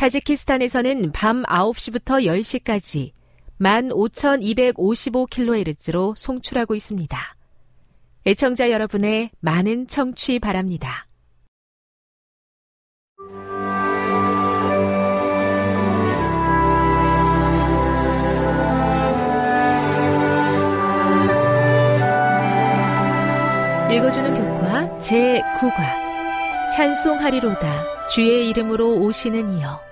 타지키스탄에서는 밤 9시부터 10시까지 15,255kHz로 송출하고 있습니다. 애청자 여러분의 많은 청취 바랍니다. 읽어주는 교과 제9과 찬송하리로다 주의 이름으로 오시는 이여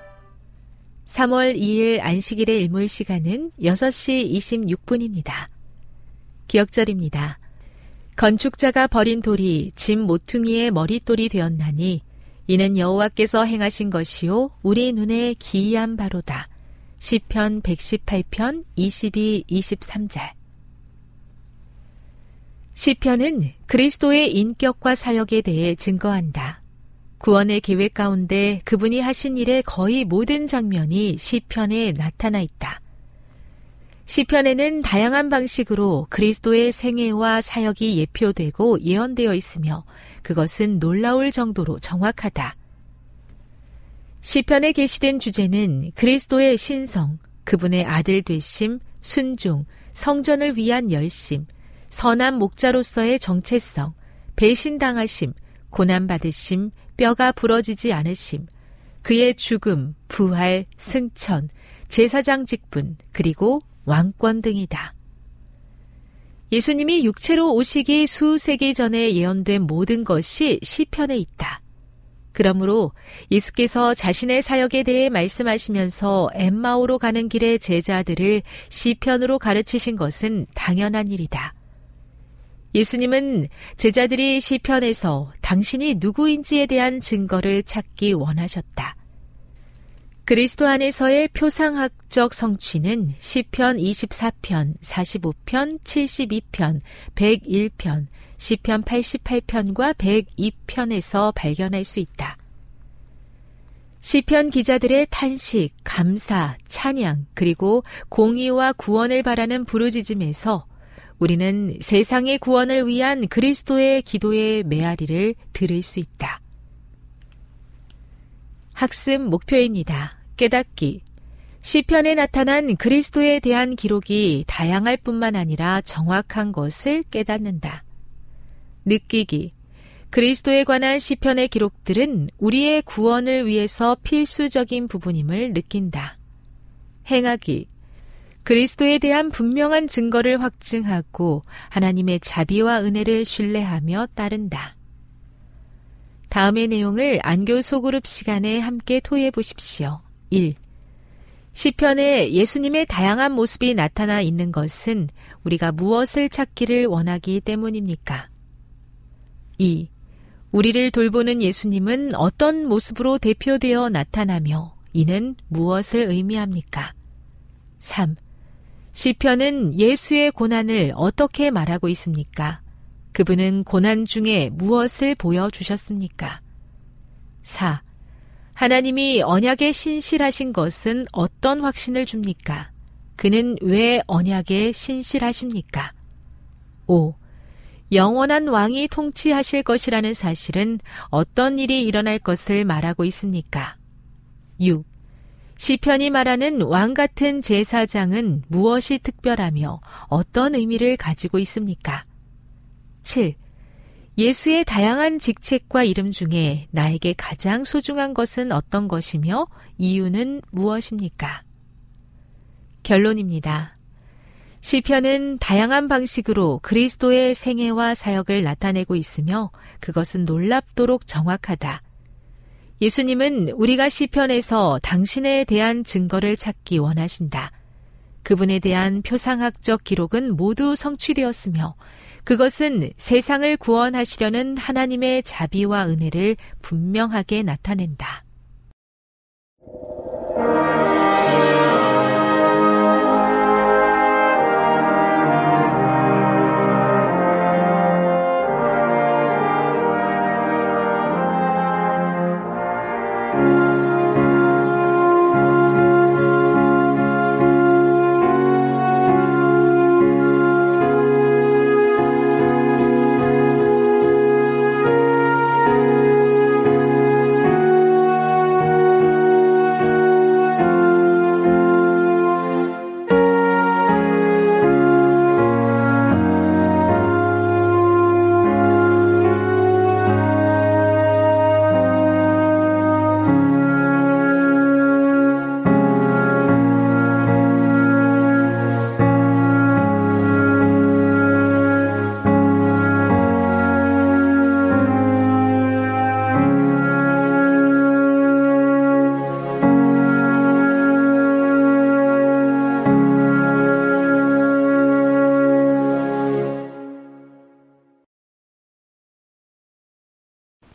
3월 2일 안식일의 일몰 시간은 6시 26분입니다. 기억절입니다. 건축자가 버린 돌이 짐 모퉁이의 머릿돌이 되었나니 이는 여호와께서 행하신 것이요 우리 눈에 기이한 바로다. 시편 118편 22, 23절 시편은 그리스도의 인격과 사역에 대해 증거한다. 구원의 계획 가운데 그분이 하신 일의 거의 모든 장면이 시편에 나타나 있다. 시편에는 다양한 방식으로 그리스도의 생애와 사역이 예표되고 예언되어 있으며 그것은 놀라울 정도로 정확하다. 시편에 게시된 주제는 그리스도의 신성, 그분의 아들 되심, 순종, 성전을 위한 열심, 선한 목자로서의 정체성, 배신당하심, 고난받으심, 뼈가 부러지지 않으심, 그의 죽음, 부활, 승천, 제사장 직분, 그리고 왕권 등이다. 예수님이 육체로 오시기 수세기 전에 예언된 모든 것이 시편에 있다. 그러므로 예수께서 자신의 사역에 대해 말씀하시면서 엠마오로 가는 길의 제자들을 시편으로 가르치신 것은 당연한 일이다. 예수님은 제자들이 시편에서 당신이 누구인지에 대한 증거를 찾기 원하셨다. 그리스도 안에서의 표상학적 성취는 시편 24편, 45편, 72편, 101편, 시편 88편과 102편에서 발견할 수 있다. 시편 기자들의 탄식, 감사, 찬양, 그리고 공의와 구원을 바라는 부르짖음에서 우리는 세상의 구원을 위한 그리스도의 기도의 메아리를 들을 수 있다. 학습 목표입니다. 깨닫기. 시편에 나타난 그리스도에 대한 기록이 다양할 뿐만 아니라 정확한 것을 깨닫는다. 느끼기. 그리스도에 관한 시편의 기록들은 우리의 구원을 위해서 필수적인 부분임을 느낀다. 행하기. 그리스도에 대한 분명한 증거를 확증하고 하나님의 자비와 은혜를 신뢰하며 따른다. 다음의 내용을 안교 소그룹 시간에 함께 토의해 보십시오. 1. 시편에 예수님의 다양한 모습이 나타나 있는 것은 우리가 무엇을 찾기를 원하기 때문입니까? 2. 우리를 돌보는 예수님은 어떤 모습으로 대표되어 나타나며 이는 무엇을 의미합니까? 3. 시편은 예수의 고난을 어떻게 말하고 있습니까? 그분은 고난 중에 무엇을 보여주셨습니까? 4. 하나님이 언약에 신실하신 것은 어떤 확신을 줍니까? 그는 왜 언약에 신실하십니까? 5. 영원한 왕이 통치하실 것이라는 사실은 어떤 일이 일어날 것을 말하고 있습니까? 6. 시편이 말하는 왕 같은 제사장은 무엇이 특별하며 어떤 의미를 가지고 있습니까? 7. 예수의 다양한 직책과 이름 중에 나에게 가장 소중한 것은 어떤 것이며 이유는 무엇입니까? 결론입니다. 시편은 다양한 방식으로 그리스도의 생애와 사역을 나타내고 있으며 그것은 놀랍도록 정확하다. 예수님은 우리가 시편에서 당신에 대한 증거를 찾기 원하신다. 그분에 대한 표상학적 기록은 모두 성취되었으며 그것은 세상을 구원하시려는 하나님의 자비와 은혜를 분명하게 나타낸다.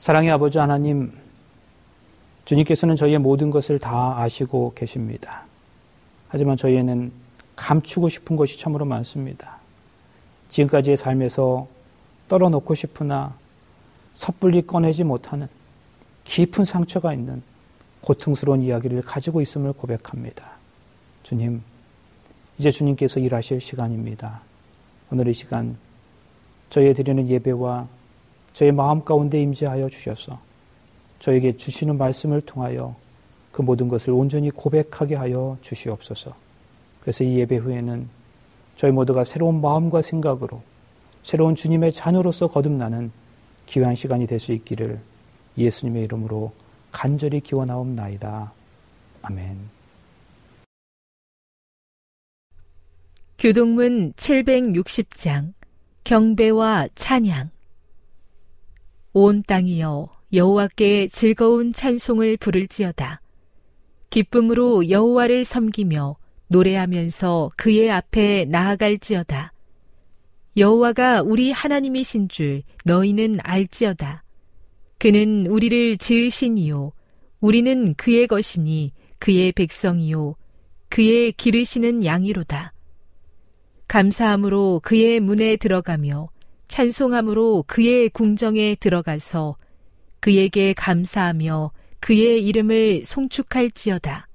사랑의 아버지 하나님, 주님께서는 저희의 모든 것을 다 아시고 계십니다. 하지만 저희에는 감추고 싶은 것이 참으로 많습니다. 지금까지의 삶에서 떨어놓고 싶으나 섣불리 꺼내지 못하는 깊은 상처가 있는 고통스러운 이야기를 가지고 있음을 고백합니다. 주님, 이제 주님께서 일하실 시간입니다. 오늘 이 시간 저희에 드리는 예배와 저희 마음 가운데 임재하여 주셔서 저에게 주시는 말씀을 통하여 그 모든 것을 온전히 고백하게 하여 주시옵소서. 그래서 이 예배 후에는 저희 모두가 새로운 마음과 생각으로 새로운 주님의 자녀로서 거듭나는 귀한 시간이 될 수 있기를 예수님의 이름으로 간절히 기원하옵나이다. 아멘. 교동문 760장 경배와 찬양 온 땅이여 여호와께 즐거운 찬송을 부를지어다. 기쁨으로 여호와를 섬기며 노래하면서 그의 앞에 나아갈지어다. 여호와가 우리 하나님이신 줄 너희는 알지어다. 그는 우리를 지으시니요 우리는 그의 것이니 그의 백성이요 그의 기르시는 양이로다. 감사함으로 그의 문에 들어가며 찬송함으로 그의 궁정에 들어가서 그에게 감사하며 그의 이름을 송축할지어다.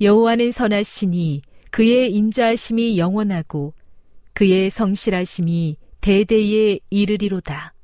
여호와는 선하시니 그의 인자하심이 영원하고 그의 성실하심이 대대에 이르리로다.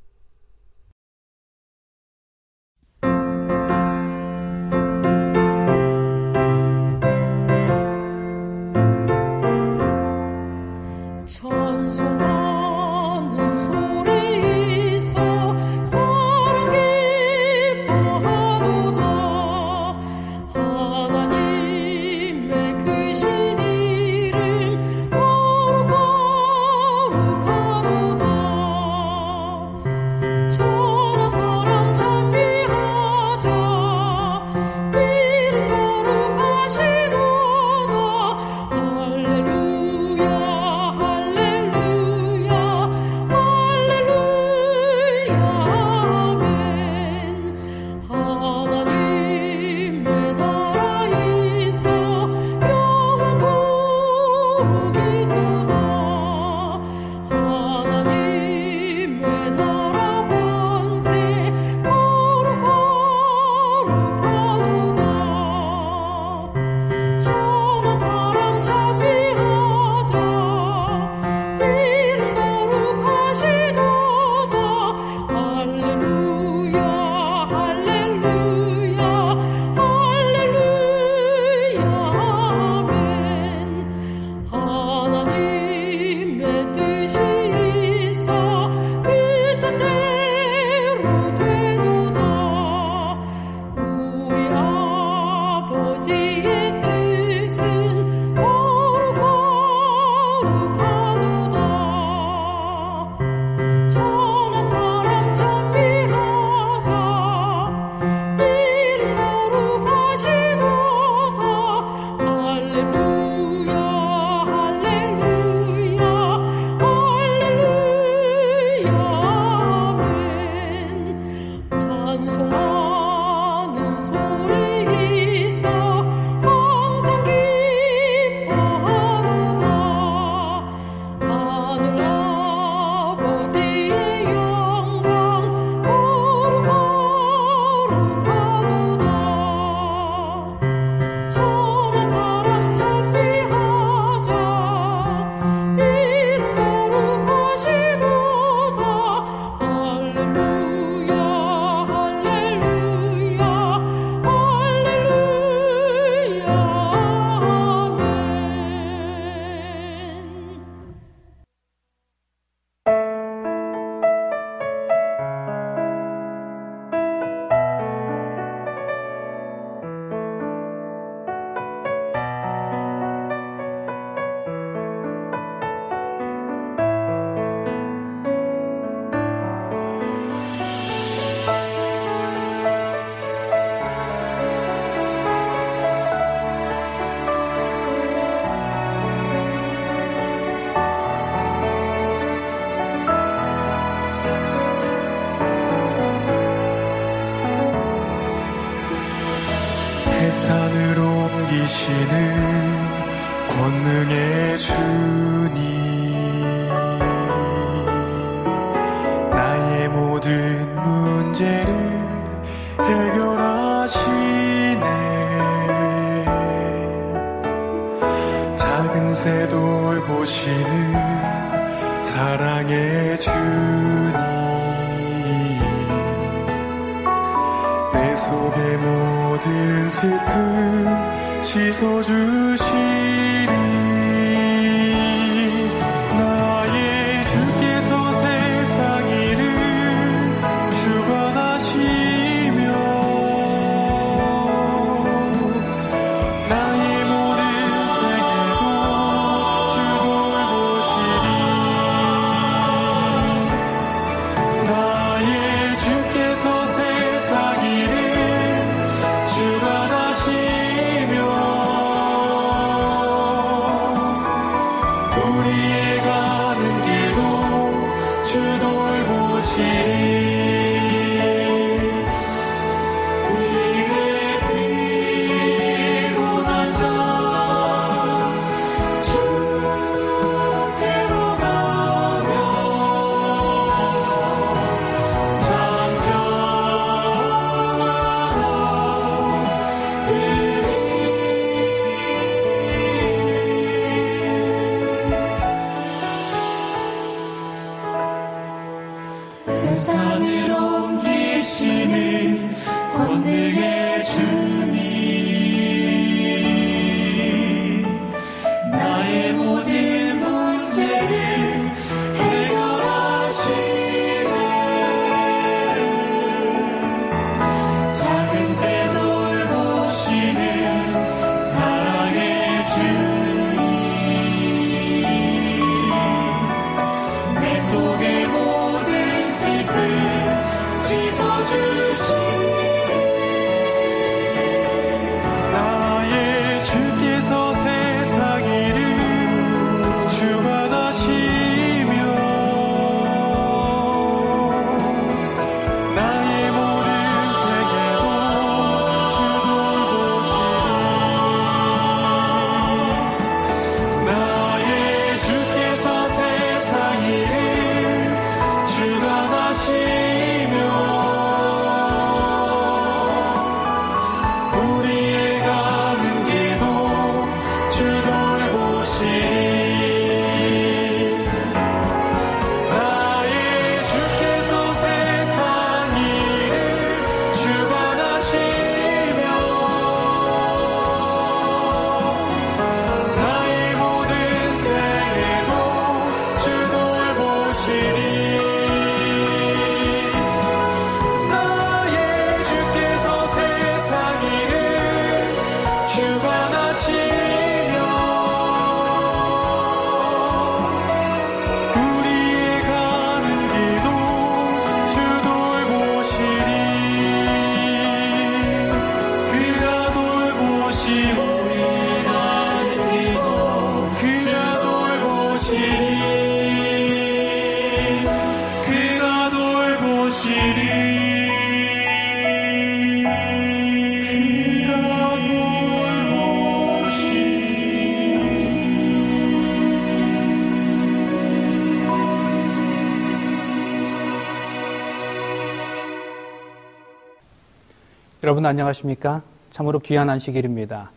산으로 옮기시는 권능의 주님. 나의 모든 문제를 해결하시네. 작은 새돌 보시는 사랑의 주님. 내 속에 모 뭐든지 등 씻어주시 Oh. 여러분 안녕하십니까? 참으로 귀한 안식일입니다.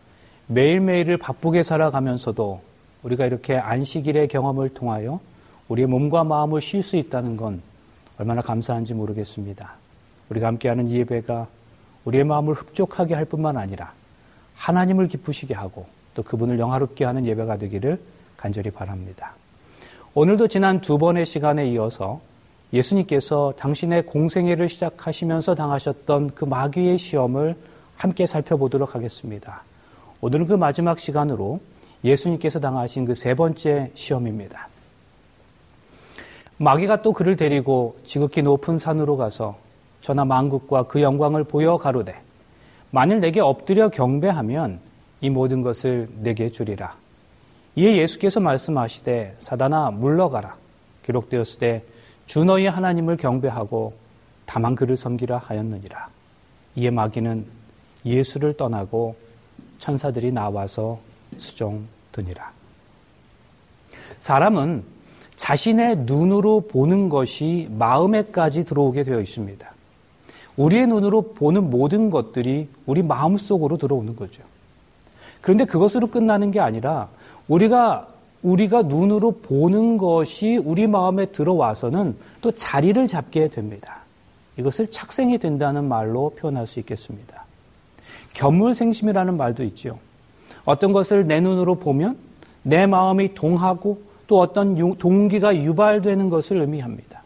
매일매일을 바쁘게 살아가면서도 우리가 이렇게 안식일의 경험을 통하여 우리의 몸과 마음을 쉴 수 있다는 건 얼마나 감사한지 모르겠습니다. 우리가 함께하는 이 예배가 우리의 마음을 흡족하게 할 뿐만 아니라 하나님을 기쁘시게 하고 또 그분을 영화롭게 하는 예배가 되기를 간절히 바랍니다. 오늘도 지난 두 번의 시간에 이어서 예수님께서 당신의 공생애를 시작하시면서 당하셨던 그 마귀의 시험을 함께 살펴보도록 하겠습니다. 오늘은 그 마지막 시간으로 예수님께서 당하신 그 세 번째 시험입니다. 마귀가 또 그를 데리고 지극히 높은 산으로 가서 전하 만국과 그 영광을 보여 가로되 만일 내게 엎드려 경배하면 이 모든 것을 내게 주리라. 이에 예수께서 말씀하시되 사단아 물러가라. 기록되었을 때 주 너희 하나님을 경배하고 다만 그를 섬기라 하였느니라. 이에 마귀는 예수를 떠나고 천사들이 나와서 수종드니라. 사람은 자신의 눈으로 보는 것이 마음에까지 들어오게 되어 있습니다. 우리의 눈으로 보는 모든 것들이 우리 마음 속으로 들어오는 거죠. 그런데 그것으로 끝나는 게 아니라 우리가 우리가 눈으로 보는 것이 우리 마음에 들어와서는 또 자리를 잡게 됩니다. 이것을 착생이 된다는 말로 표현할 수 있겠습니다. 견물생심이라는 말도 있죠. 어떤 것을 내 눈으로 보면 내 마음이 동하고 또 어떤 동기가 유발되는 것을 의미합니다.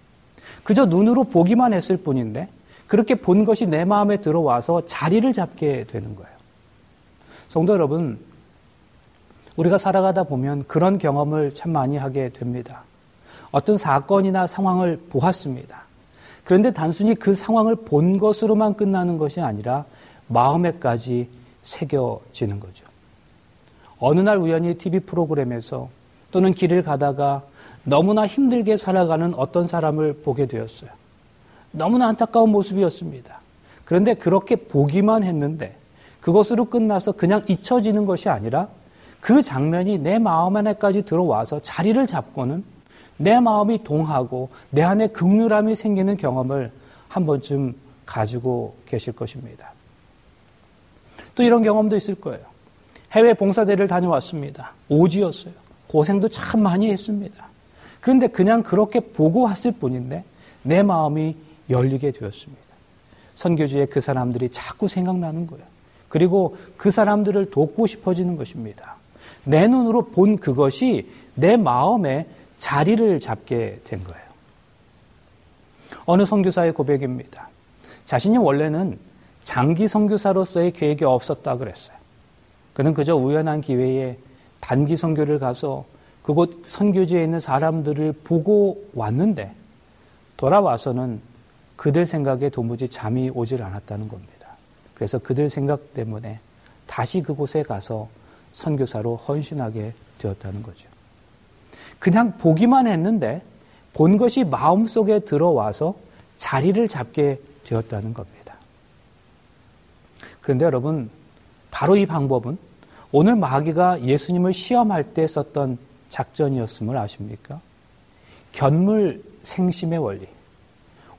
그저 눈으로 보기만 했을 뿐인데 그렇게 본 것이 내 마음에 들어와서 자리를 잡게 되는 거예요. 성도 여러분, 우리가 살아가다 보면 그런 경험을 참 많이 하게 됩니다. 어떤 사건이나 상황을 보았습니다. 그런데 단순히 그 상황을 본 것으로만 끝나는 것이 아니라 마음에까지 새겨지는 거죠. 어느 날 우연히 TV 프로그램에서 또는 길을 가다가 너무나 힘들게 살아가는 어떤 사람을 보게 되었어요. 너무나 안타까운 모습이었습니다. 그런데 그렇게 보기만 했는데 그것으로 끝나서 그냥 잊혀지는 것이 아니라 그 장면이 내 마음 안에까지 들어와서 자리를 잡고는 내 마음이 동하고 내 안에 극률함이 생기는 경험을 한 번쯤 가지고 계실 것입니다. 또 이런 경험도 있을 거예요. 해외 봉사대를 다녀왔습니다. 오지였어요. 고생도 참 많이 했습니다. 그런데 그냥 그렇게 보고 왔을 뿐인데 내 마음이 열리게 되었습니다. 선교지에 그 사람들이 자꾸 생각나는 거예요. 그리고 그 사람들을 돕고 싶어지는 것입니다. 내 눈으로 본 그것이 내 마음에 자리를 잡게 된 거예요. 어느 선교사의 고백입니다. 자신이 원래는 장기 선교사로서의 계획이 없었다 그랬어요. 그는 그저 우연한 기회에 단기 선교를 가서 그곳 선교지에 있는 사람들을 보고 왔는데 돌아와서는 그들 생각에 도무지 잠이 오질 않았다는 겁니다. 그래서 그들 생각 때문에 다시 그곳에 가서 선교사로 헌신하게 되었다는 거죠. 그냥 보기만 했는데 본 것이 마음속에 들어와서 자리를 잡게 되었다는 겁니다. 그런데 여러분, 바로 이 방법은 오늘 마귀가 예수님을 시험할 때 썼던 작전이었음을 아십니까? 견물 생심의 원리.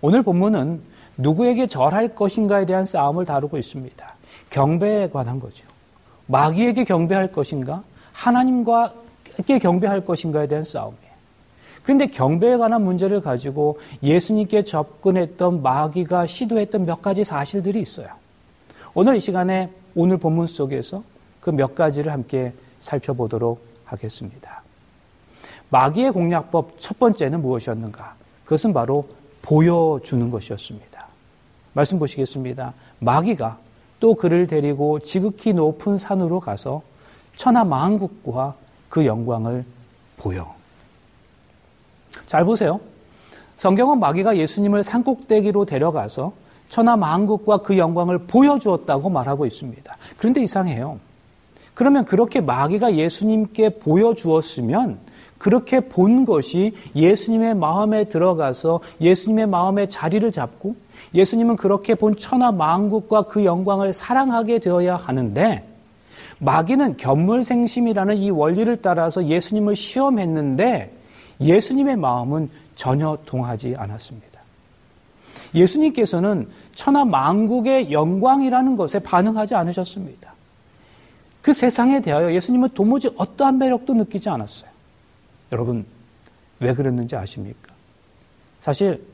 오늘 본문은 누구에게 절할 것인가에 대한 싸움을 다루고 있습니다. 경배에 관한 거죠. 마귀에게 경배할 것인가? 하나님과께 경배할 것인가에 대한 싸움이에요. 그런데 경배에 관한 문제를 가지고 예수님께 접근했던 마귀가 시도했던 몇 가지 사실들이 있어요. 오늘 이 시간에 오늘 본문 속에서 그 몇 가지를 함께 살펴보도록 하겠습니다. 마귀의 공략법 첫 번째는 무엇이었는가? 그것은 바로 보여주는 것이었습니다. 말씀 보시겠습니다. 마귀가 또 그를 데리고 지극히 높은 산으로 가서 천하 만국과 그 영광을 보여. 잘 보세요. 성경은 마귀가 예수님을 산꼭대기로 데려가서 천하 만국과 그 영광을 보여주었다고 말하고 있습니다. 그런데 이상해요. 그러면 그렇게 마귀가 예수님께 보여주었으면 그렇게 본 것이 예수님의 마음에 들어가서 예수님의 마음에 자리를 잡고 예수님은 그렇게 본 천하 만국과 그 영광을 사랑하게 되어야 하는데 마귀는 견물생심이라는 이 원리를 따라서 예수님을 시험했는데 예수님의 마음은 전혀 동하지 않았습니다. 예수님께서는 천하 만국의 영광이라는 것에 반응하지 않으셨습니다. 그 세상에 대하여 예수님은 도무지 어떠한 매력도 느끼지 않았어요. 여러분, 왜 그랬는지 아십니까? 사실,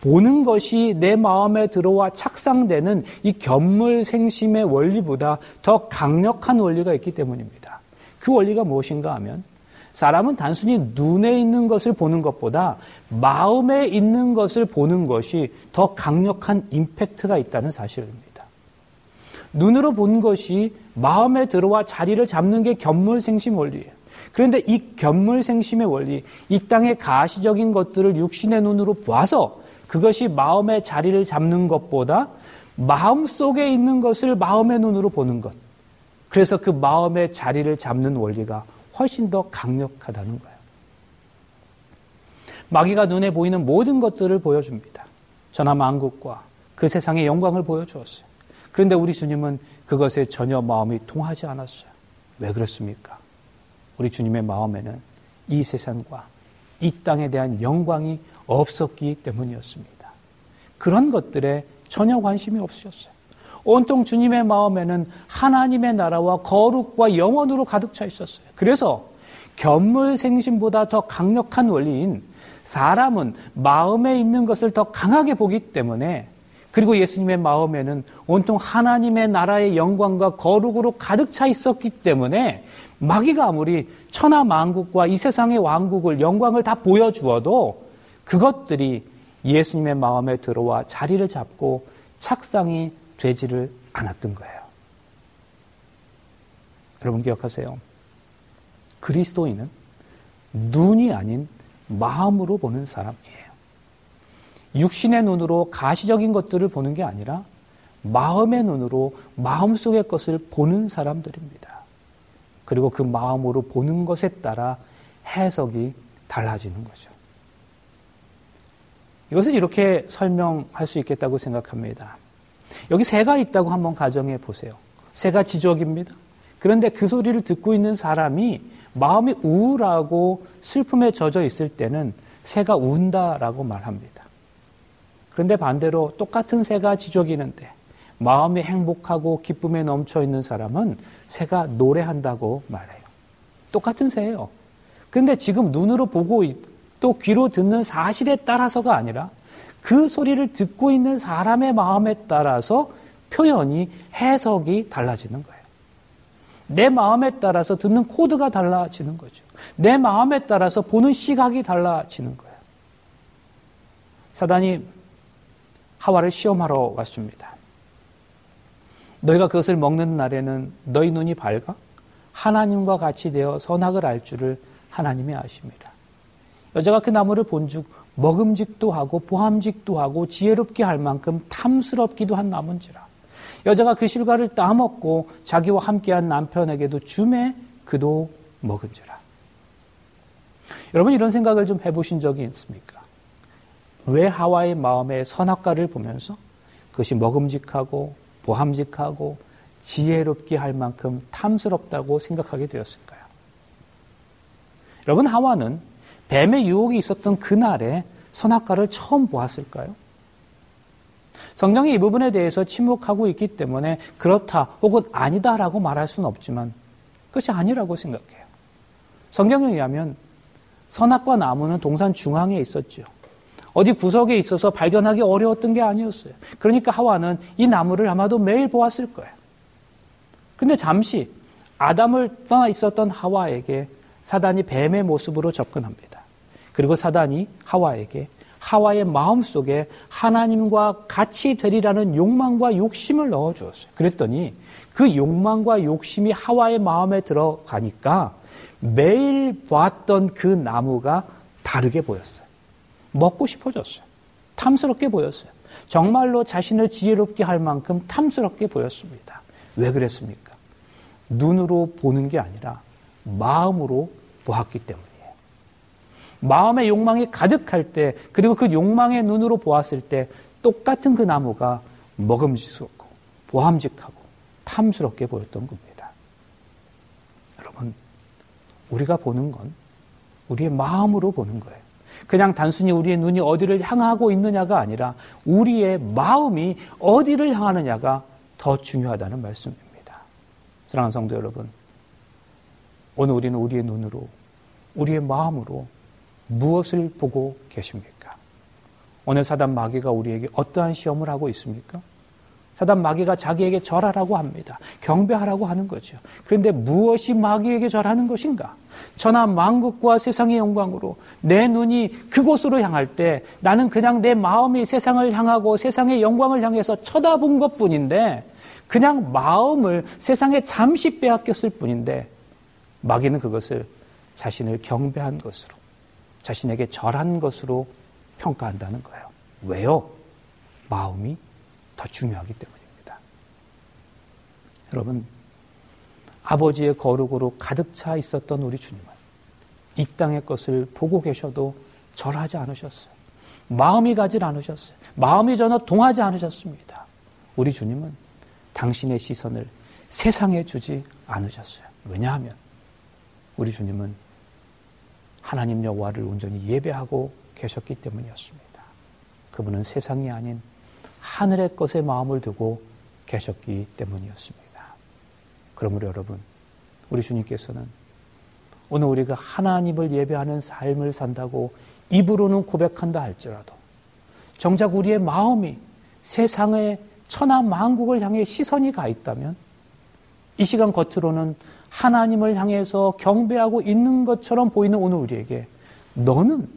보는 것이 내 마음에 들어와 착상되는 이 견물생심의 원리보다 더 강력한 원리가 있기 때문입니다. 그 원리가 무엇인가 하면 사람은 단순히 눈에 있는 것을 보는 것보다 마음에 있는 것을 보는 것이 더 강력한 임팩트가 있다는 사실입니다. 눈으로 본 것이 마음에 들어와 자리를 잡는 게 견물생심 원리예요. 그런데 이 견물생심의 원리, 이 땅의 가시적인 것들을 육신의 눈으로 보아서 그것이 마음의 자리를 잡는 것보다 마음 속에 있는 것을 마음의 눈으로 보는 것. 그래서 그 마음의 자리를 잡는 원리가 훨씬 더 강력하다는 거예요. 마귀가 눈에 보이는 모든 것들을 보여줍니다. 전하 만국과 그 세상의 영광을 보여주었어요. 그런데 우리 주님은 그것에 전혀 마음이 통하지 않았어요. 왜 그렇습니까? 우리 주님의 마음에는 이 세상과 이 땅에 대한 영광이 없었기 때문이었습니다. 그런 것들에 전혀 관심이 없으셨어요. 온통 주님의 마음에는 하나님의 나라와 거룩과 영원으로 가득 차 있었어요. 그래서 견물생심보다 더 강력한 원리인 사람은 마음에 있는 것을 더 강하게 보기 때문에 그리고 예수님의 마음에는 온통 하나님의 나라의 영광과 거룩으로 가득 차 있었기 때문에 마귀가 아무리 천하 만국과 이 세상의 왕국을 영광을 다 보여주어도 그것들이 예수님의 마음에 들어와 자리를 잡고 착상이 되지를 않았던 거예요. 여러분 기억하세요. 그리스도인은 눈이 아닌 마음으로 보는 사람이에요. 육신의 눈으로 가시적인 것들을 보는 게 아니라 마음의 눈으로 마음속의 것을 보는 사람들입니다. 그리고 그 마음으로 보는 것에 따라 해석이 달라지는 거죠. 이것을 이렇게 설명할 수 있겠다고 생각합니다. 여기 새가 있다고 한번 가정해 보세요. 새가 지적입니다. 그런데 그 소리를 듣고 있는 사람이 마음이 우울하고 슬픔에 젖어 있을 때는 새가 운다라고 말합니다. 그런데 반대로 똑같은 새가 지적이는데 마음이 행복하고 기쁨에 넘쳐 있는 사람은 새가 노래한다고 말해요. 똑같은 새예요. 그런데 지금 눈으로 보고 또 귀로 듣는 사실에 따라서가 아니라 그 소리를 듣고 있는 사람의 마음에 따라서 표현이 해석이 달라지는 거예요. 내 마음에 따라서 듣는 코드가 달라지는 거죠. 내 마음에 따라서 보는 시각이 달라지는 거예요. 사단이 하와를 시험하러 왔습니다. 너희가 그것을 먹는 날에는 너희 눈이 밝아 하나님과 같이 되어 선악을 알 줄을 하나님이 아십니다. 여자가 그 나무를 본즉 먹음직도 하고 보함직도 하고 지혜롭게 할 만큼 탐스럽기도 한 나무인지라. 여자가 그 실과를 따먹고 자기와 함께한 남편에게도 주매 그도 먹은지라. 여러분 이런 생각을 좀 해보신 적이 있습니까? 왜 하와의 마음에 선악과를 보면서 그것이 먹음직하고 보함직하고 지혜롭게 할 만큼 탐스럽다고 생각하게 되었을까요? 여러분 하와는 뱀의 유혹이 있었던 그날에 선악과를 처음 보았을까요? 성경이 이 부분에 대해서 침묵하고 있기 때문에 그렇다 혹은 아니다라고 말할 수는 없지만 그것이 아니라고 생각해요. 성경에 의하면 선악과 나무는 동산 중앙에 있었죠. 어디 구석에 있어서 발견하기 어려웠던 게 아니었어요. 그러니까 하와는 이 나무를 아마도 매일 보았을 거예요. 근데 잠시 아담을 떠나 있었던 하와에게 사단이 뱀의 모습으로 접근합니다. 그리고 사단이 하와에게 하와의 마음 속에 하나님과 같이 되리라는 욕망과 욕심을 넣어 주었어요. 그랬더니 그 욕망과 욕심이 하와의 마음에 들어가니까 매일 보았던 그 나무가 다르게 보였어요. 먹고 싶어졌어요. 탐스럽게 보였어요. 정말로 자신을 지혜롭게 할 만큼 탐스럽게 보였습니다. 왜 그랬습니까? 눈으로 보는 게 아니라 마음으로 보았기 때문에. 마음의 욕망이 가득할 때, 그리고 그 욕망의 눈으로 보았을 때, 똑같은 그 나무가 먹음직스럽고, 보함직하고, 탐스럽게 보였던 겁니다. 여러분, 우리가 보는 건 우리의 마음으로 보는 거예요. 그냥 단순히 우리의 눈이 어디를 향하고 있느냐가 아니라 우리의 마음이 어디를 향하느냐가 더 중요하다는 말씀입니다. 사랑하는 성도 여러분, 오늘 우리는 우리의 눈으로, 우리의 마음으로 무엇을 보고 계십니까? 오늘 사단 마귀가 우리에게 어떠한 시험을 하고 있습니까? 사단 마귀가 자기에게 절하라고 합니다. 경배하라고 하는 거죠. 그런데 무엇이 마귀에게 절하는 것인가? 천하 만국과 세상의 영광으로 내 눈이 그곳으로 향할 때 나는 그냥 내 마음이 세상을 향하고 세상의 영광을 향해서 쳐다본 것 뿐인데 그냥 마음을 세상에 잠시 빼앗겼을 뿐인데 마귀는 그것을 자신을 경배한 것으로 자신에게 절한 것으로 평가한다는 거예요. 왜요? 마음이 더 중요하기 때문입니다. 여러분, 아버지의 거룩으로 가득 차 있었던 우리 주님은 이 땅의 것을 보고 계셔도 절하지 않으셨어요. 마음이 가질 않으셨어요. 마음이 전혀 동하지 않으셨습니다. 우리 주님은 당신의 시선을 세상에 주지 않으셨어요. 왜냐하면 우리 주님은 하나님 여호와를 온전히 예배하고 계셨기 때문이었습니다. 그분은 세상이 아닌 하늘의 것에 마음을 두고 계셨기 때문이었습니다. 그러므로 여러분, 우리 주님께서는 오늘 우리가 하나님을 예배하는 삶을 산다고 입으로는 고백한다 할지라도 정작 우리의 마음이 세상의 천하 만국을 향해 시선이 가 있다면 이 시간 겉으로는 하나님을 향해서 경배하고 있는 것처럼 보이는 오늘 우리에게 너는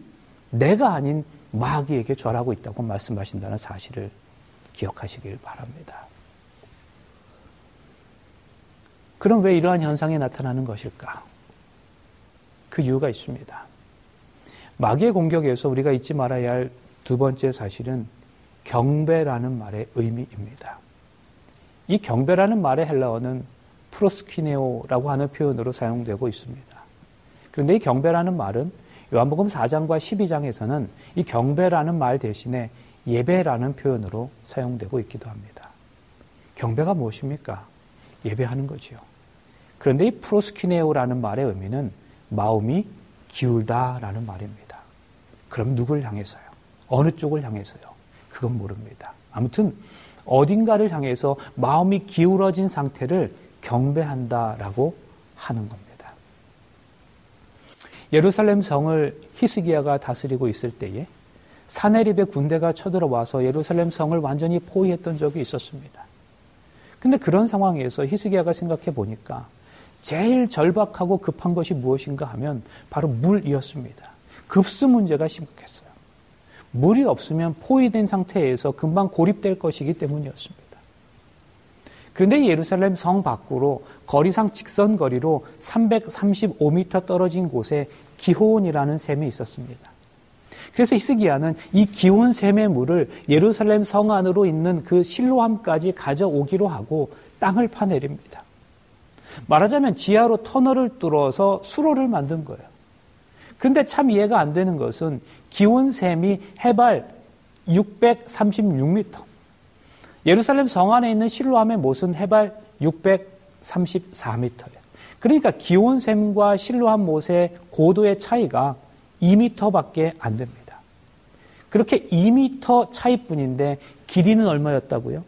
내가 아닌 마귀에게 절하고 있다고 말씀하신다는 사실을 기억하시길 바랍니다. 그럼 왜 이러한 현상이 나타나는 것일까? 그 이유가 있습니다. 마귀의 공격에서 우리가 잊지 말아야 할 두 번째 사실은 경배라는 말의 의미입니다. 이 경배라는 말의 헬라어는 프로스키네오라고 하는 표현으로 사용되고 있습니다. 그런데 이 경배라는 말은 요한복음 4장과 12장에서는 이 경배라는 말 대신에 예배라는 표현으로 사용되고 있기도 합니다. 경배가 무엇입니까? 예배하는 거지요. 그런데 이 프로스키네오라는 말의 의미는 마음이 기울다라는 말입니다. 그럼 누굴 향해서요? 어느 쪽을 향해서요? 그건 모릅니다. 아무튼 어딘가를 향해서 마음이 기울어진 상태를 경배한다라고 하는 겁니다. 예루살렘 성을 히스기야가 다스리고 있을 때에 사내립의 군대가 쳐들어와서 예루살렘 성을 완전히 포위했던 적이 있었습니다. 근데 그런 상황에서 히스기야가 생각해 보니까 제일 절박하고 급한 것이 무엇인가 하면 바로 물이었습니다. 급수 문제가 심각했어요. 물이 없으면 포위된 상태에서 금방 고립될 것이기 때문이었습니다. 그런데 예루살렘 성 밖으로 거리상 직선 거리로 335m 떨어진 곳에 기혼이라는 샘이 있었습니다. 그래서 히스기야는 이 기온 샘의 물을 예루살렘 성 안으로 있는 그 실로함까지 가져오기로 하고 땅을 파내립니다. 말하자면 지하로 터널을 뚫어서 수로를 만든 거예요. 그런데 참 이해가 안 되는 것은 기온 샘이 해발 636m, 예루살렘 성 안에 있는 실로암의 못은 해발 634m예요. 그러니까 기온샘과 실로암 못의 고도의 차이가 2m밖에 안 됩니다. 그렇게 2m 차이뿐인데 길이는 얼마였다고요?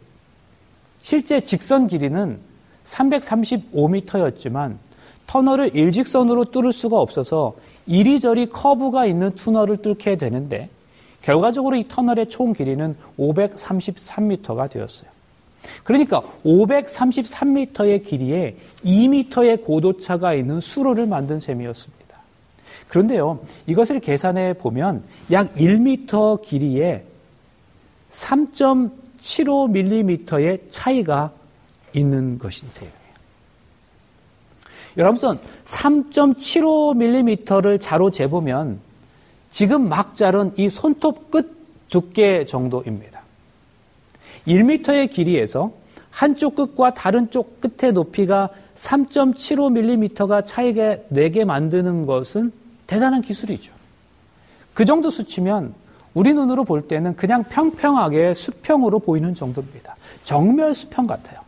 실제 직선 길이는 335m였지만 터널을 일직선으로 뚫을 수가 없어서 이리저리 커브가 있는 터널을 뚫게 되는데 결과적으로 이 터널의 총 길이는 533m가 되었어요. 그러니까 533m의 길이에 2m의 고도차가 있는 수로를 만든 셈이었습니다. 그런데요, 이것을 계산해 보면 약 1m 길이에 3.75mm의 차이가 있는 것인데요. 여러분, 3.75mm를 자로 재보면 지금 막 자른 이 손톱 끝 두께 정도입니다. 1m의 길이에서 한쪽 끝과 다른 쪽 끝의 높이가 3.75mm가 차이가 내게 만드는 것은 대단한 기술이죠. 그 정도 수치면 우리 눈으로 볼 때는 그냥 평평하게 수평으로 보이는 정도입니다. 정멸 수평 같아요.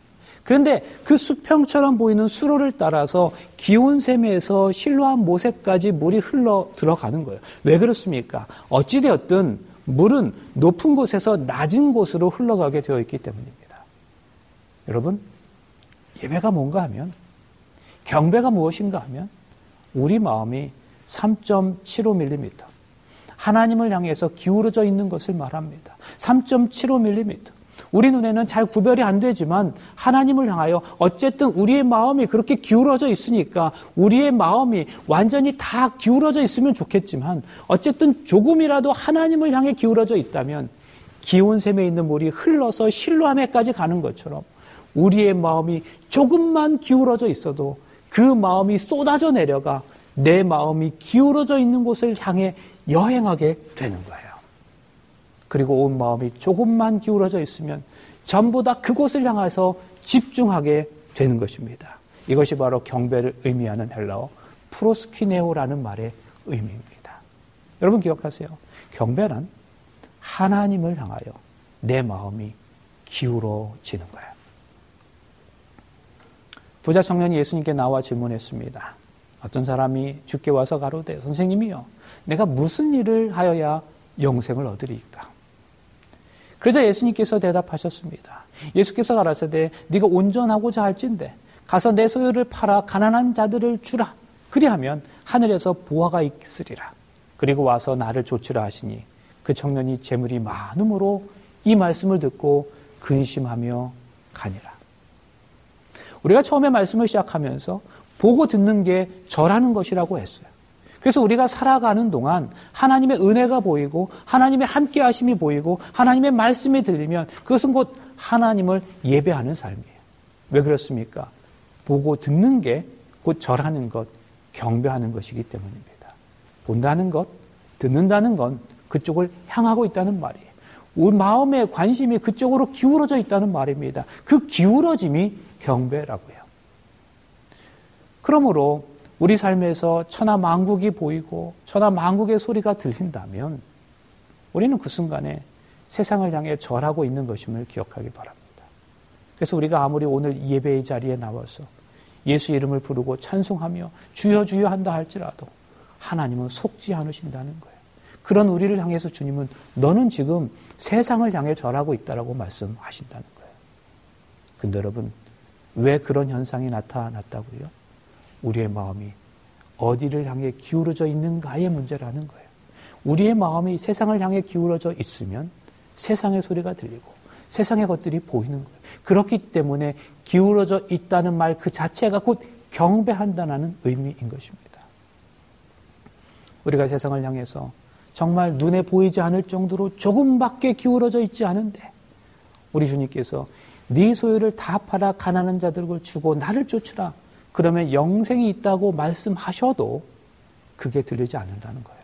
그런데 그 수평처럼 보이는 수로를 따라서 기온샘에서 실로한 모세까지 물이 흘러 들어가는 거예요. 왜 그렇습니까? 어찌되었든 물은 높은 곳에서 낮은 곳으로 흘러가게 되어 있기 때문입니다. 여러분, 예배가 뭔가 하면, 경배가 무엇인가 하면, 우리 마음이 3.75mm, 하나님을 향해서 기울어져 있는 것을 말합니다. 3.75mm. 우리 눈에는 잘 구별이 안 되지만 하나님을 향하여 어쨌든 우리의 마음이 그렇게 기울어져 있으니까 우리의 마음이 완전히 다 기울어져 있으면 좋겠지만 어쨌든 조금이라도 하나님을 향해 기울어져 있다면 기온샘에 있는 물이 흘러서 실로함에까지 가는 것처럼 우리의 마음이 조금만 기울어져 있어도 그 마음이 쏟아져 내려가 내 마음이 기울어져 있는 곳을 향해 여행하게 되는 거예요. 그리고 온 마음이 조금만 기울어져 있으면 전부 다 그곳을 향해서 집중하게 되는 것입니다. 이것이 바로 경배를 의미하는 헬라어 프로스키네오라는 말의 의미입니다. 여러분 기억하세요. 경배는 하나님을 향하여 내 마음이 기울어지는 거예요. 부자 청년이 예수님께 나와 질문했습니다. 어떤 사람이 죽게 와서 가로되 선생님이요 내가 무슨 일을 하여야 영생을 얻으리까? 그러자 예수님께서 대답하셨습니다. 예수께서 가라사대 네가 온전하고자 할진대 가서 내 소유를 팔아 가난한 자들을 주라. 그리하면 하늘에서 보화가 있으리라. 그리고 와서 나를 조치라 하시니 그 청년이 재물이 많음으로 이 말씀을 듣고 근심하며 가니라. 우리가 처음에 말씀을 시작하면서 보고 듣는 게 절하는 것이라고 했어요. 그래서 우리가 살아가는 동안 하나님의 은혜가 보이고 하나님의 함께 하심이 보이고 하나님의 말씀이 들리면 그것은 곧 하나님을 예배하는 삶이에요. 왜 그렇습니까? 보고 듣는 게 곧 절하는 것, 경배하는 것이기 때문입니다. 본다는 것, 듣는다는 건 그쪽을 향하고 있다는 말이에요. 우리 마음의 관심이 그쪽으로 기울어져 있다는 말입니다. 그 기울어짐이 경배라고요. 그러므로 우리 삶에서 천하 만국이 보이고 천하 만국의 소리가 들린다면 우리는 그 순간에 세상을 향해 절하고 있는 것임을 기억하기 바랍니다. 그래서 우리가 아무리 오늘 예배의 자리에 나와서 예수 이름을 부르고 찬송하며 주여 주여 한다 할지라도 하나님은 속지 않으신다는 거예요. 그런 우리를 향해서 주님은 너는 지금 세상을 향해 절하고 있다라고 말씀하신다는 거예요. 근데 여러분 왜 그런 현상이 나타났다고요? 우리의 마음이 어디를 향해 기울어져 있는가의 문제라는 거예요. 우리의 마음이 세상을 향해 기울어져 있으면 세상의 소리가 들리고 세상의 것들이 보이는 거예요. 그렇기 때문에 기울어져 있다는 말 그 자체가 곧 경배한다는 의미인 것입니다. 우리가 세상을 향해서 정말 눈에 보이지 않을 정도로 조금밖에 기울어져 있지 않은데 우리 주님께서 네 소유를 다 팔아 가난한 자들을 주고 나를 쫓으라 그러면 영생이 있다고 말씀하셔도 그게 들리지 않는다는 거예요.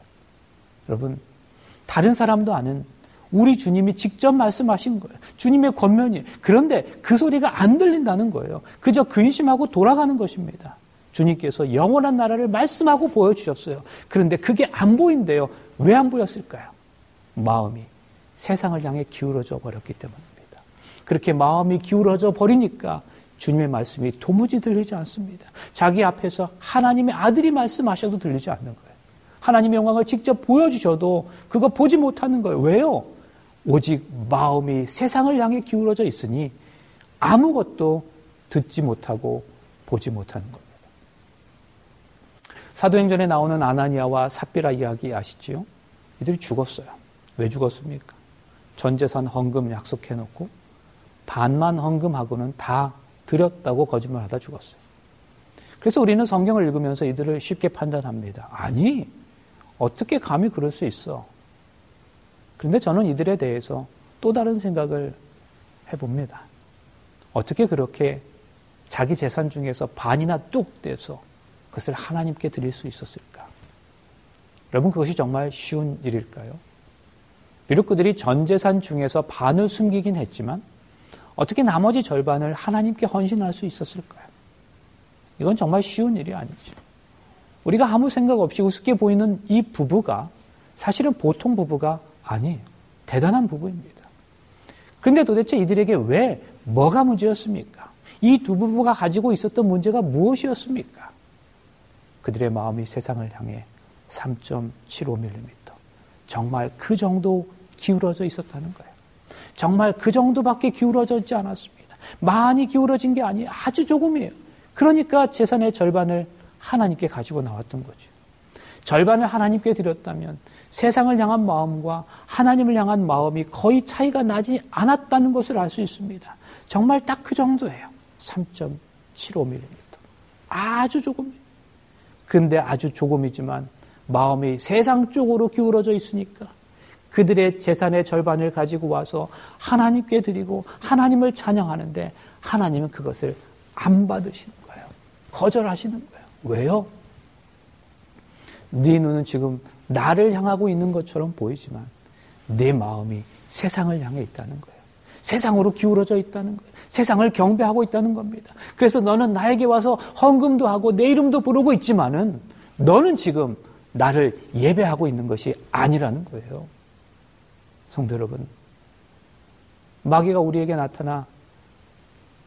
여러분, 다른 사람도 아는 우리 주님이 직접 말씀하신 거예요. 주님의 권면이. 그런데 그 소리가 안 들린다는 거예요. 그저 근심하고 돌아가는 것입니다. 주님께서 영원한 나라를 말씀하고 보여주셨어요. 그런데 그게 안 보인대요. 왜 안 보였을까요? 마음이 세상을 향해 기울어져 버렸기 때문입니다. 그렇게 마음이 기울어져 버리니까 주님의 말씀이 도무지 들리지 않습니다. 자기 앞에서 하나님의 아들이 말씀하셔도 들리지 않는 거예요. 하나님의 영광을 직접 보여주셔도 그거 보지 못하는 거예요. 왜요? 오직 마음이 세상을 향해 기울어져 있으니 아무것도 듣지 못하고 보지 못하는 겁니다. 사도행전에 나오는 아나니아와 삽비라 이야기 아시지요? 이들이 죽었어요. 왜 죽었습니까? 전 재산 헌금 약속해놓고 반만 헌금하고는 다 드렸다고 거짓말하다 죽었어요. 그래서 우리는 성경을 읽으면서 이들을 쉽게 판단합니다. 아니, 어떻게 감히 그럴 수 있어? 그런데 저는 이들에 대해서 또 다른 생각을 해봅니다. 어떻게 그렇게 자기 재산 중에서 반이나 뚝 떼서 그것을 하나님께 드릴 수 있었을까? 여러분, 그것이 정말 쉬운 일일까요? 비록 그들이 전 재산 중에서 반을 숨기긴 했지만 어떻게 나머지 절반을 하나님께 헌신할 수 있었을까요? 이건 정말 쉬운 일이 아니죠. 우리가 아무 생각 없이 우습게 보이는 이 부부가 사실은 보통 부부가 아니에요. 대단한 부부입니다. 그런데 도대체 이들에게 왜 뭐가 문제였습니까? 이 두 부부가 가지고 있었던 문제가 무엇이었습니까? 그들의 마음이 세상을 향해 3.75mm. 정말 그 정도 기울어져 있었다는 거예요. 정말 그 정도밖에 기울어져 있지 않았습니다. 많이 기울어진 게 아니에요. 아주 조금이에요. 그러니까 재산의 절반을 하나님께 가지고 나왔던 거죠. 절반을 하나님께 드렸다면 세상을 향한 마음과 하나님을 향한 마음이 거의 차이가 나지 않았다는 것을 알 수 있습니다. 정말 딱 그 정도예요. 3.75mm. 아주 조금. 근데 아주 조금이지만 마음이 세상 쪽으로 기울어져 있으니까 그들의 재산의 절반을 가지고 와서 하나님께 드리고 하나님을 찬양하는데 하나님은 그것을 안 받으시는 거예요. 거절하시는 거예요. 왜요? 네 눈은 지금 나를 향하고 있는 것처럼 보이지만 내 마음이 세상을 향해 있다는 거예요. 세상으로 기울어져 있다는 거예요. 세상을 경배하고 있다는 겁니다. 그래서 너는 나에게 와서 헌금도 하고 내 이름도 부르고 있지만은 너는 지금 나를 예배하고 있는 것이 아니라는 거예요. 성도 여러분, 마귀가 우리에게 나타나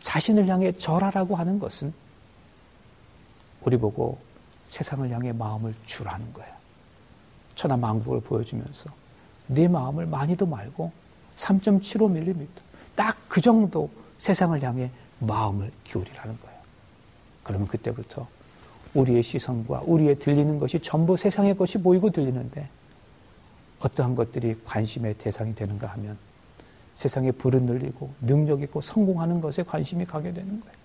자신을 향해 절하라고 하는 것은 우리 보고 세상을 향해 마음을 주라는 거예요. 천하 만국을 보여주면서 내 마음을 많이도 말고 3.75mm 딱 그 정도 세상을 향해 마음을 기울이라는 거예요. 그러면 그때부터 우리의 시선과 우리의 들리는 것이 전부 세상의 것이 보이고 들리는데 어떠한 것들이 관심의 대상이 되는가 하면 세상에 불은 늘리고 능력 있고 성공하는 것에 관심이 가게 되는 거예요.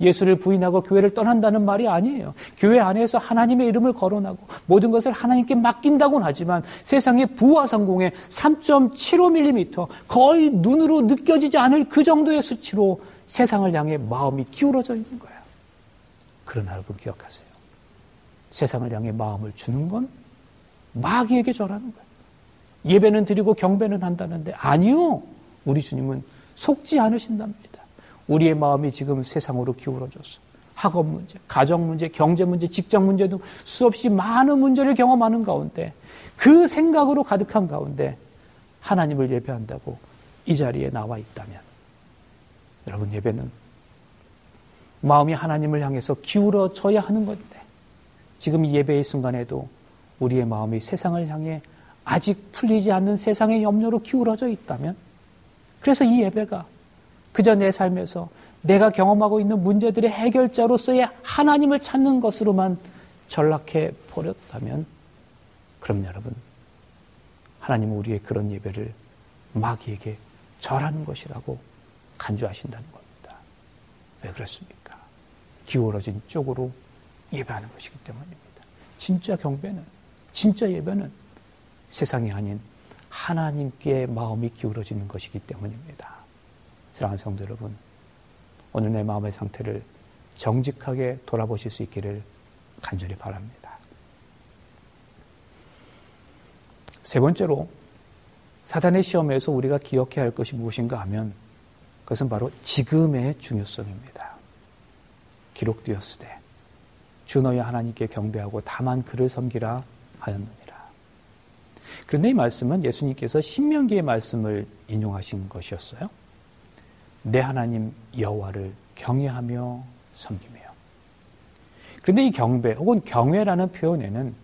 예수를 부인하고 교회를 떠난다는 말이 아니에요. 교회 안에서 하나님의 이름을 거론하고 모든 것을 하나님께 맡긴다고는 하지만 세상의 부와 성공의 3.75mm 거의 눈으로 느껴지지 않을 그 정도의 수치로 세상을 향해 마음이 기울어져 있는 거예요. 그러나 여러분 기억하세요. 세상을 향해 마음을 주는 건 마귀에게 절하는 거예요. 예배는 드리고 경배는 한다는데 아니요. 우리 주님은 속지 않으신답니다. 우리의 마음이 지금 세상으로 기울어졌어. 학업 문제, 가정 문제, 경제 문제, 직장 문제 등 수없이 많은 문제를 경험하는 가운데 그 생각으로 가득한 가운데 하나님을 예배한다고 이 자리에 나와 있다면 여러분 예배는 마음이 하나님을 향해서 기울어져야 하는 건데 지금 이 예배의 순간에도 우리의 마음이 세상을 향해 아직 풀리지 않는 세상의 염려로 기울어져 있다면 그래서 이 예배가 그저 내 삶에서 내가 경험하고 있는 문제들의 해결자로서의 하나님을 찾는 것으로만 전락해 버렸다면 그럼 여러분 하나님은 우리의 그런 예배를 마귀에게 절하는 것이라고 간주하신다는 겁니다. 왜 그렇습니까? 기울어진 쪽으로 예배하는 것이기 때문입니다. 진짜 경배는, 진짜 예배는 세상이 아닌 하나님께 마음이 기울어지는 것이기 때문입니다. 사랑하는 성도 여러분, 오늘 내 마음의 상태를 정직하게 돌아보실 수 있기를 간절히 바랍니다. 세 번째로 사단의 시험에서 우리가 기억해야 할 것이 무엇인가 하면 그것은 바로 지금의 중요성입니다. 기록되었으되 주 너희 하나님께 경배하고 다만 그를 섬기라 하였느니라. 그런데 이 말씀은 예수님께서 신명기의 말씀을 인용하신 것이었어요. 내 하나님 여호와를 경외하며 섬기며. 그런데 이 경배 혹은 경외라는 표현에는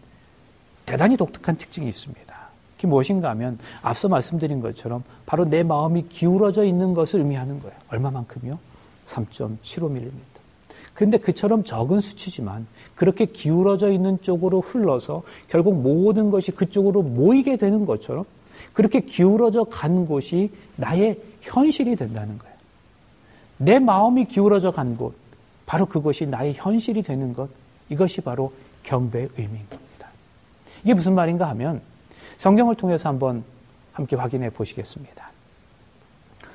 대단히 독특한 특징이 있습니다. 그게 무엇인가 하면 앞서 말씀드린 것처럼 바로 내 마음이 기울어져 있는 것을 의미하는 거예요. 얼마만큼요? 3.75mm. 그런데 그처럼 적은 수치지만 그렇게 기울어져 있는 쪽으로 흘러서 결국 모든 것이 그쪽으로 모이게 되는 것처럼 그렇게 기울어져 간 곳이 나의 현실이 된다는 거예요. 내 마음이 기울어져 간 곳, 바로 그것이 나의 현실이 되는 것, 이것이 바로 경배의 의미인 겁니다. 이게 무슨 말인가 하면 성경을 통해서 한번 함께 확인해 보시겠습니다.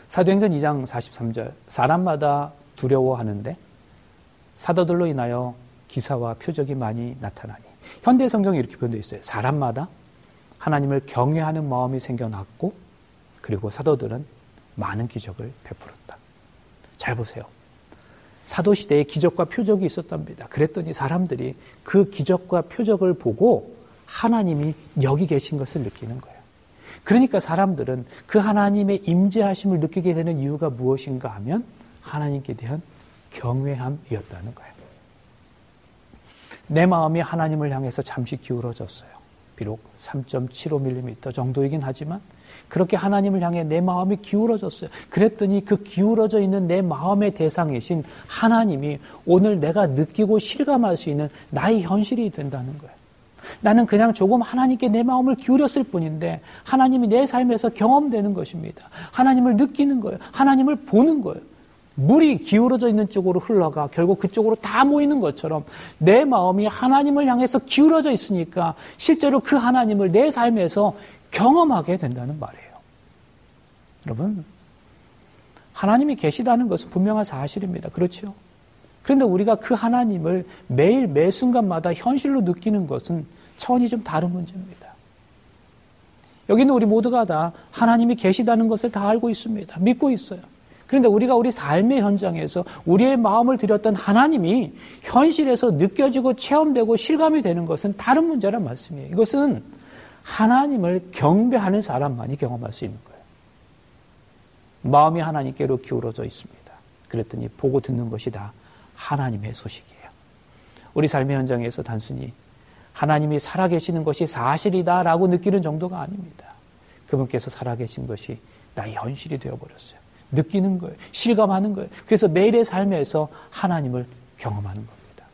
사도행전 2장 43절, 사람마다 두려워하는데 사도들로 인하여 기사와 표적이 많이 나타나니 현대 성경이 이렇게 표현되어 있어요. 사람마다 하나님을 경외하는 마음이 생겨났고 그리고 사도들은 많은 기적을 베풀었다. 잘 보세요. 사도 시대에 기적과 표적이 있었답니다. 그랬더니 사람들이 그 기적과 표적을 보고 하나님이 여기 계신 것을 느끼는 거예요. 그러니까 사람들은 그 하나님의 임재하심을 느끼게 되는 이유가 무엇인가 하면 하나님께 대한 경외함이었다는 거예요. 내 마음이 하나님을 향해서 잠시 기울어졌어요. 비록 3.75mm 정도이긴 하지만 그렇게 하나님을 향해 내 마음이 기울어졌어요. 그랬더니 그 기울어져 있는 내 마음의 대상이신 하나님이 오늘 내가 느끼고 실감할 수 있는 나의 현실이 된다는 거예요. 나는 그냥 조금 하나님께 내 마음을 기울였을 뿐인데 하나님이 내 삶에서 경험되는 것입니다. 하나님을 느끼는 거예요. 하나님을 보는 거예요. 물이 기울어져 있는 쪽으로 흘러가 결국 그쪽으로 다 모이는 것처럼 내 마음이 하나님을 향해서 기울어져 있으니까 실제로 그 하나님을 내 삶에서 경험하게 된다는 말이에요. 여러분, 하나님이 계시다는 것은 분명한 사실입니다. 그렇죠? 그런데 우리가 그 하나님을 매일 매 순간마다 현실로 느끼는 것은 차원이 좀 다른 문제입니다. 여기는 우리 모두가 다 하나님이 계시다는 것을 다 알고 있습니다. 믿고 있어요. 그런데 우리가 우리 삶의 현장에서 우리의 마음을 들였던 하나님이 현실에서 느껴지고 체험되고 실감이 되는 것은 다른 문제란 말씀이에요. 이것은 하나님을 경배하는 사람만이 경험할 수 있는 거예요. 마음이 하나님께로 기울어져 있습니다. 그랬더니 보고 듣는 것이 다 하나님의 소식이에요. 우리 삶의 현장에서 단순히 하나님이 살아계시는 것이 사실이다라고 느끼는 정도가 아닙니다. 그분께서 살아계신 것이 나의 현실이 되어버렸어요. 느끼는 거예요. 실감하는 거예요. 그래서 매일의 삶에서 하나님을 경험하는 겁니다.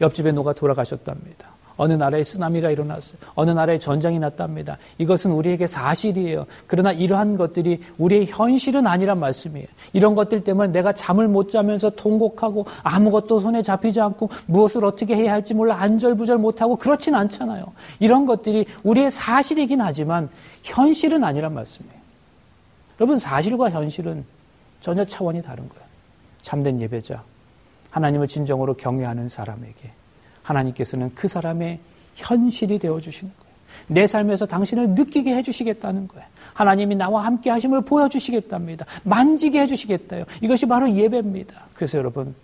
옆집에 누가 돌아가셨답니다. 어느 나라에 쓰나미가 일어났어요. 어느 나라에 전쟁이 났답니다. 이것은 우리에게 사실이에요. 그러나 이러한 것들이 우리의 현실은 아니란 말씀이에요. 이런 것들 때문에 내가 잠을 못 자면서 통곡하고 아무것도 손에 잡히지 않고 무엇을 어떻게 해야 할지 몰라 안절부절 못하고 그렇진 않잖아요. 이런 것들이 우리의 사실이긴 하지만 현실은 아니란 말씀이에요. 여러분 사실과 현실은 전혀 차원이 다른 거예요. 참된 예배자, 하나님을 진정으로 경외하는 사람에게 하나님께서는 그 사람의 현실이 되어 주시는 거예요. 내 삶에서 당신을 느끼게 해주시겠다는 거예요. 하나님이 나와 함께 하심을 보여주시겠답니다. 만지게 해주시겠다요. 이것이 바로 예배입니다. 그래서 여러분,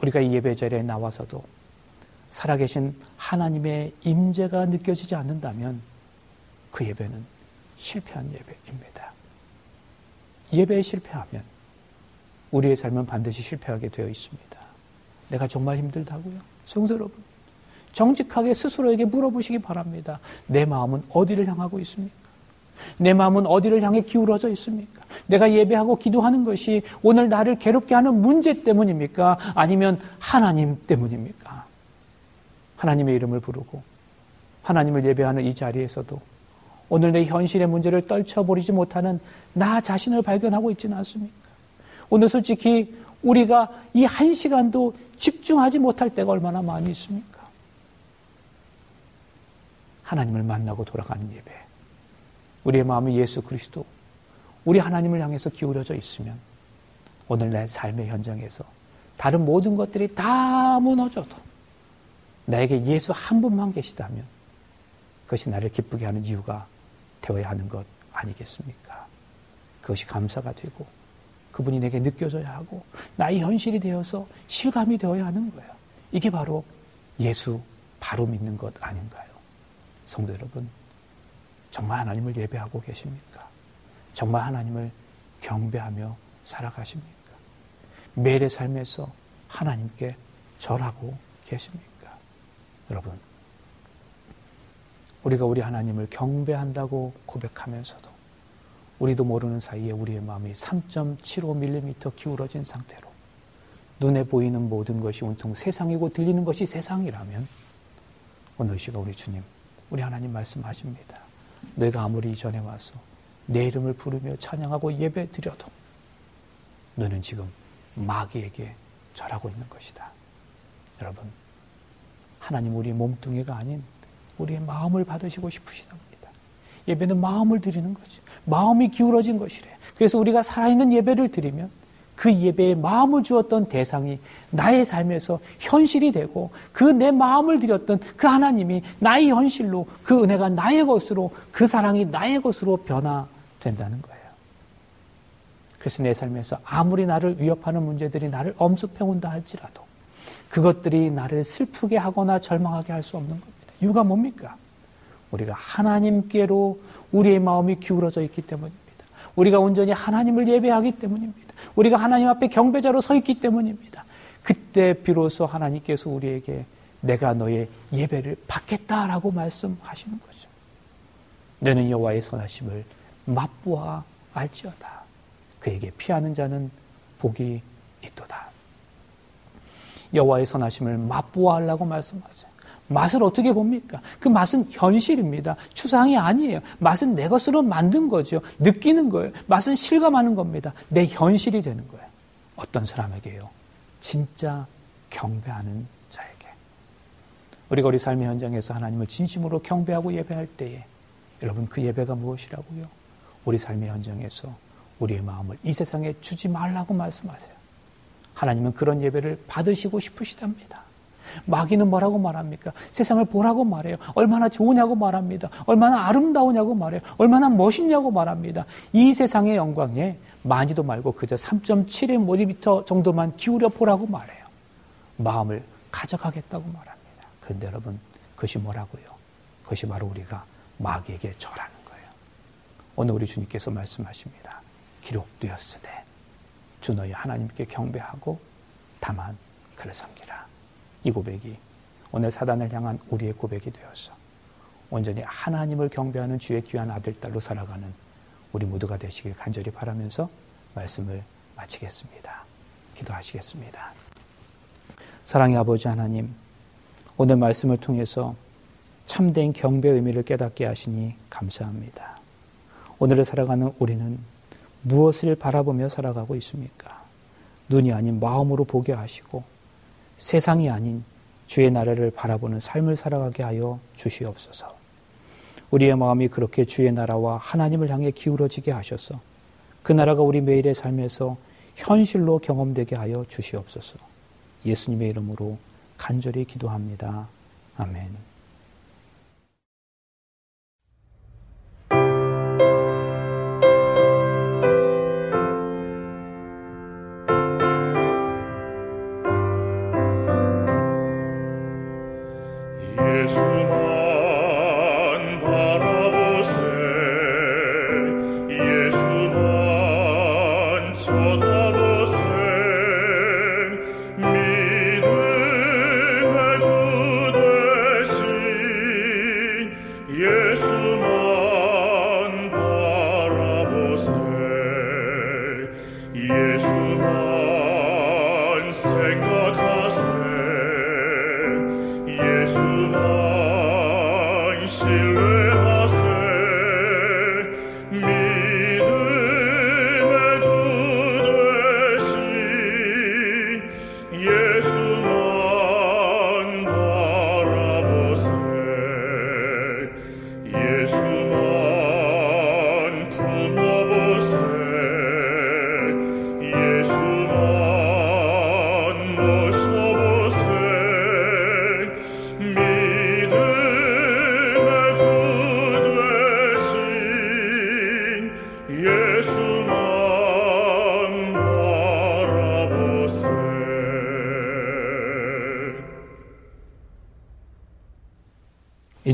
우리가 이 예배 자리에 나와서도 살아계신 하나님의 임재가 느껴지지 않는다면 그 예배는 실패한 예배입니다. 예배에 실패하면 우리의 삶은 반드시 실패하게 되어 있습니다. 내가 정말 힘들다고요? 성도 여러분, 정직하게 스스로에게 물어보시기 바랍니다. 내 마음은 어디를 향하고 있습니까? 내 마음은 어디를 향해 기울어져 있습니까? 내가 예배하고 기도하는 것이 오늘 나를 괴롭게 하는 문제 때문입니까? 아니면 하나님 때문입니까? 하나님의 이름을 부르고 하나님을 예배하는 이 자리에서도 오늘 내 현실의 문제를 떨쳐버리지 못하는 나 자신을 발견하고 있지는 않습니까? 오늘 솔직히 우리가 이 한 시간도 집중하지 못할 때가 얼마나 많이 있습니까? 하나님을 만나고 돌아가는 예배. 우리의 마음이 예수 그리스도, 우리 하나님을 향해서 기울어져 있으면 오늘 내 삶의 현장에서 다른 모든 것들이 다 무너져도 나에게 예수 한 분만 계시다면 그것이 나를 기쁘게 하는 이유가 되어야 하는 것 아니겠습니까? 그것이 감사가 되고 그분이 내게 느껴져야 하고 나의 현실이 되어서 실감이 되어야 하는 거예요. 이게 바로 예수 바로 믿는 것 아닌가요? 성도 여러분, 정말 하나님을 예배하고 계십니까? 정말 하나님을 경배하며 살아가십니까? 매일의 삶에서 하나님께 절하고 계십니까? 여러분, 우리가 우리 하나님을 경배한다고 고백하면서도 우리도 모르는 사이에 우리의 마음이 3.75mm 기울어진 상태로 눈에 보이는 모든 것이 온통 세상이고 들리는 것이 세상이라면 오늘 시가 우리 주님, 우리 하나님 말씀하십니다. 내가 아무리 이전에 와서 내 이름을 부르며 찬양하고 예배 드려도 너는 지금 마귀에게 절하고 있는 것이다. 여러분, 하나님 우리 몸뚱이가 아닌 우리의 마음을 받으시고 싶으시답니다. 예배는 마음을 드리는 거죠. 마음이 기울어진 것이래. 그래서 우리가 살아있는 예배를 드리면 그 예배에 마음을 주었던 대상이 나의 삶에서 현실이 되고 그 내 마음을 드렸던 그 하나님이 나의 현실로 그 은혜가 나의 것으로 그 사랑이 나의 것으로 변화된다는 거예요. 그래서 내 삶에서 아무리 나를 위협하는 문제들이 나를 엄습해 온다 할지라도 그것들이 나를 슬프게 하거나 절망하게 할 수 없는 겁니다. 이유가 뭡니까? 우리가 하나님께로 우리의 마음이 기울어져 있기 때문입니다. 우리가 온전히 하나님을 예배하기 때문입니다. 우리가 하나님 앞에 경배자로 서 있기 때문입니다. 그때 비로소 하나님께서 우리에게 내가 너의 예배를 받겠다라고 말씀하시는 거죠. 너는 여호와의 선하심을 맛보아 알지어다. 그에게 피하는 자는 복이 있도다. 여호와의 선하심을 맛보아 하려고 말씀하세요. 맛을 어떻게 봅니까? 그 맛은 현실입니다. 추상이 아니에요. 맛은 내 것으로 만든 거죠. 느끼는 거예요. 맛은 실감하는 겁니다. 내 현실이 되는 거예요. 어떤 사람에게요? 진짜 경배하는 자에게. 우리가 우리 삶의 현장에서 하나님을 진심으로 경배하고 예배할 때에 여러분 그 예배가 무엇이라고요? 우리 삶의 현장에서 우리의 마음을 이 세상에 주지 말라고 말씀하세요. 하나님은 그런 예배를 받으시고 싶으시답니다. 마귀는 뭐라고 말합니까? 세상을 보라고 말해요. 얼마나 좋으냐고 말합니다. 얼마나 아름다우냐고 말해요. 얼마나 멋있냐고 말합니다. 이 세상의 영광에 많이도 말고 그저 3.7의 정도만 기울여 보라고 말해요. 마음을 가져가겠다고 말합니다. 그런데 여러분, 그것이 뭐라고요? 그것이 바로 우리가 마귀에게 절하는 거예요. 오늘 우리 주님께서 말씀하십니다. 기록되었으되 주 너희 하나님께 경배하고 다만 그를 섬기라. 이 고백이 오늘 사단을 향한 우리의 고백이 되어서 온전히 하나님을 경배하는 주의 귀한 아들, 딸로 살아가는 우리 모두가 되시길 간절히 바라면서 말씀을 마치겠습니다. 기도하시겠습니다. 사랑의 아버지 하나님, 오늘 말씀을 통해서 참된 경배 의미를 깨닫게 하시니 감사합니다. 오늘을 살아가는 우리는 무엇을 바라보며 살아가고 있습니까? 눈이 아닌 마음으로 보게 하시고 세상이 아닌 주의 나라를 바라보는 삶을 살아가게 하여 주시옵소서. 우리의 마음이 그렇게 주의 나라와 하나님을 향해 기울어지게 하셔서 그 나라가 우리 매일의 삶에서 현실로 경험되게 하여 주시옵소서. 예수님의 이름으로 간절히 기도합니다. 아멘. silver.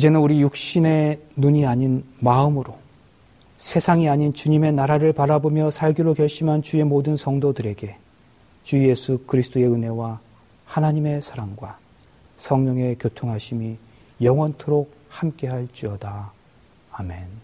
이제는 우리 육신의 눈이 아닌 마음으로 세상이 아닌 주님의 나라를 바라보며 살기로 결심한 주의 모든 성도들에게 주 예수 그리스도의 은혜와 하나님의 사랑과 성령의 교통하심이 영원토록 함께할지어다. 아멘.